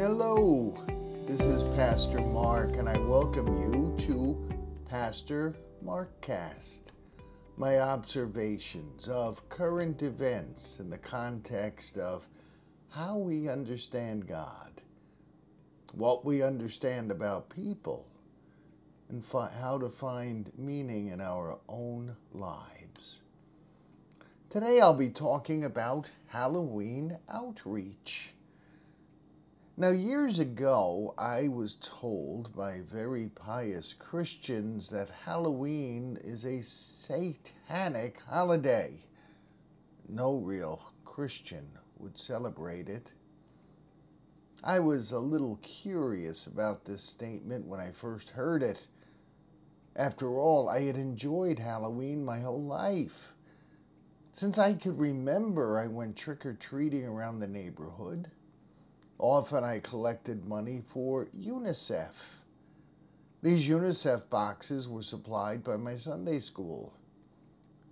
Hello, this is Pastor Mark, and I welcome you to Pastor Markcast. My observations of current events in the context of how we understand God, what we understand about people, and fi- how to find meaning in our own lives. Today I'll be talking about Halloween outreach. Now, years ago, I was told by very pious Christians that Halloween is a satanic holiday. No real Christian would celebrate it. I was a little curious about this statement when I first heard it. After all, I had enjoyed Halloween my whole life. Since I could remember, I went trick or treating around the neighborhood. Often I collected money for UNICEF. These UNICEF boxes were supplied by my Sunday school.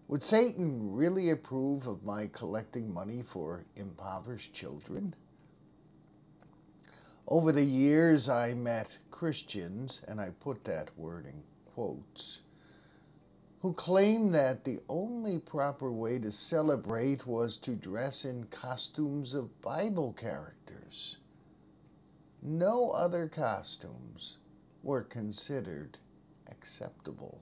Would Satan really approve of my collecting money for impoverished children? Over the years, I met Christians, and I put that word in quotes, who claimed that the only proper way to celebrate was to dress in costumes of Bible characters. No other costumes were considered acceptable.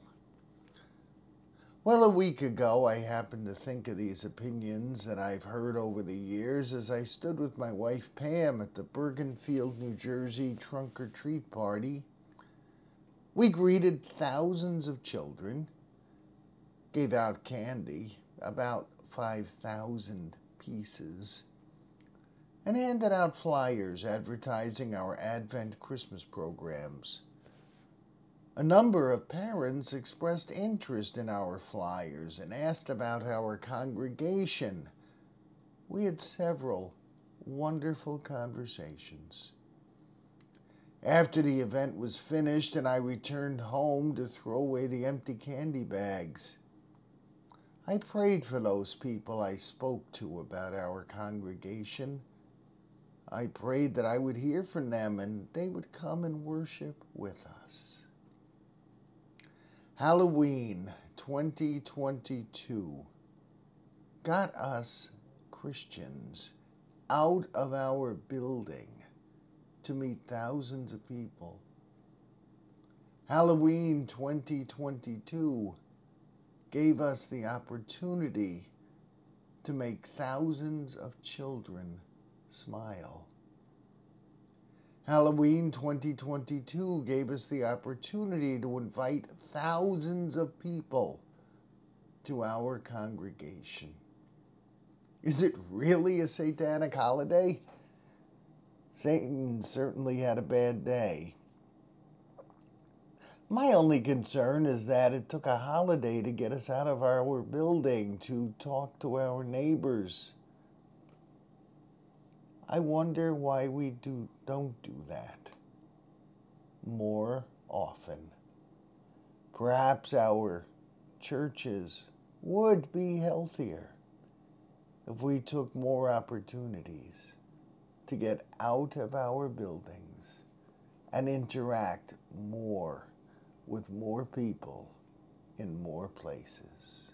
Well, a week ago, I happened to think of these opinions that I've heard over the years as I stood with my wife Pam at the Bergenfield, New Jersey trunk or treat party. We greeted thousands of children, gave out candy, about 5,000 pieces, and handed out flyers advertising our Advent Christmas programs. A number of parents expressed interest in our flyers and asked about our congregation. We had several wonderful conversations. After the event was finished and I returned home to throw away the empty candy bags, I prayed for those people I spoke to about our congregation. I prayed that I would hear from them and they would come and worship with us. Halloween 2022 got us Christians out of our building to meet thousands of people. Halloween 2022 gave us the opportunity to make thousands of children smile. Halloween 2022 gave us the opportunity to invite thousands of people to our congregation. Is it really a satanic holiday? Satan certainly had a bad day. My only concern is that it took a holiday to get us out of our building to talk to our neighbors I wonder why we do, don't do that more often. Perhaps our churches would be healthier if we took more opportunities to get out of our buildings and interact more with more people in more places.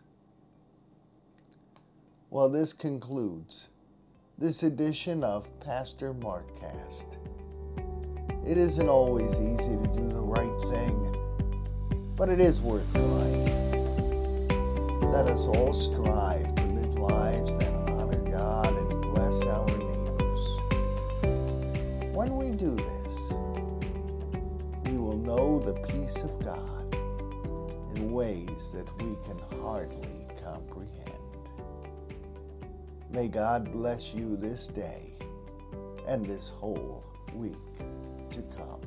Well, this concludes this edition of Pastor Markcast. It isn't always easy to do the right thing, but it is worth trying. Let us all strive to live lives that honor God and bless our neighbors. When we do this, know the peace of God in ways that we can hardly comprehend. May God bless you this day and this whole week to come.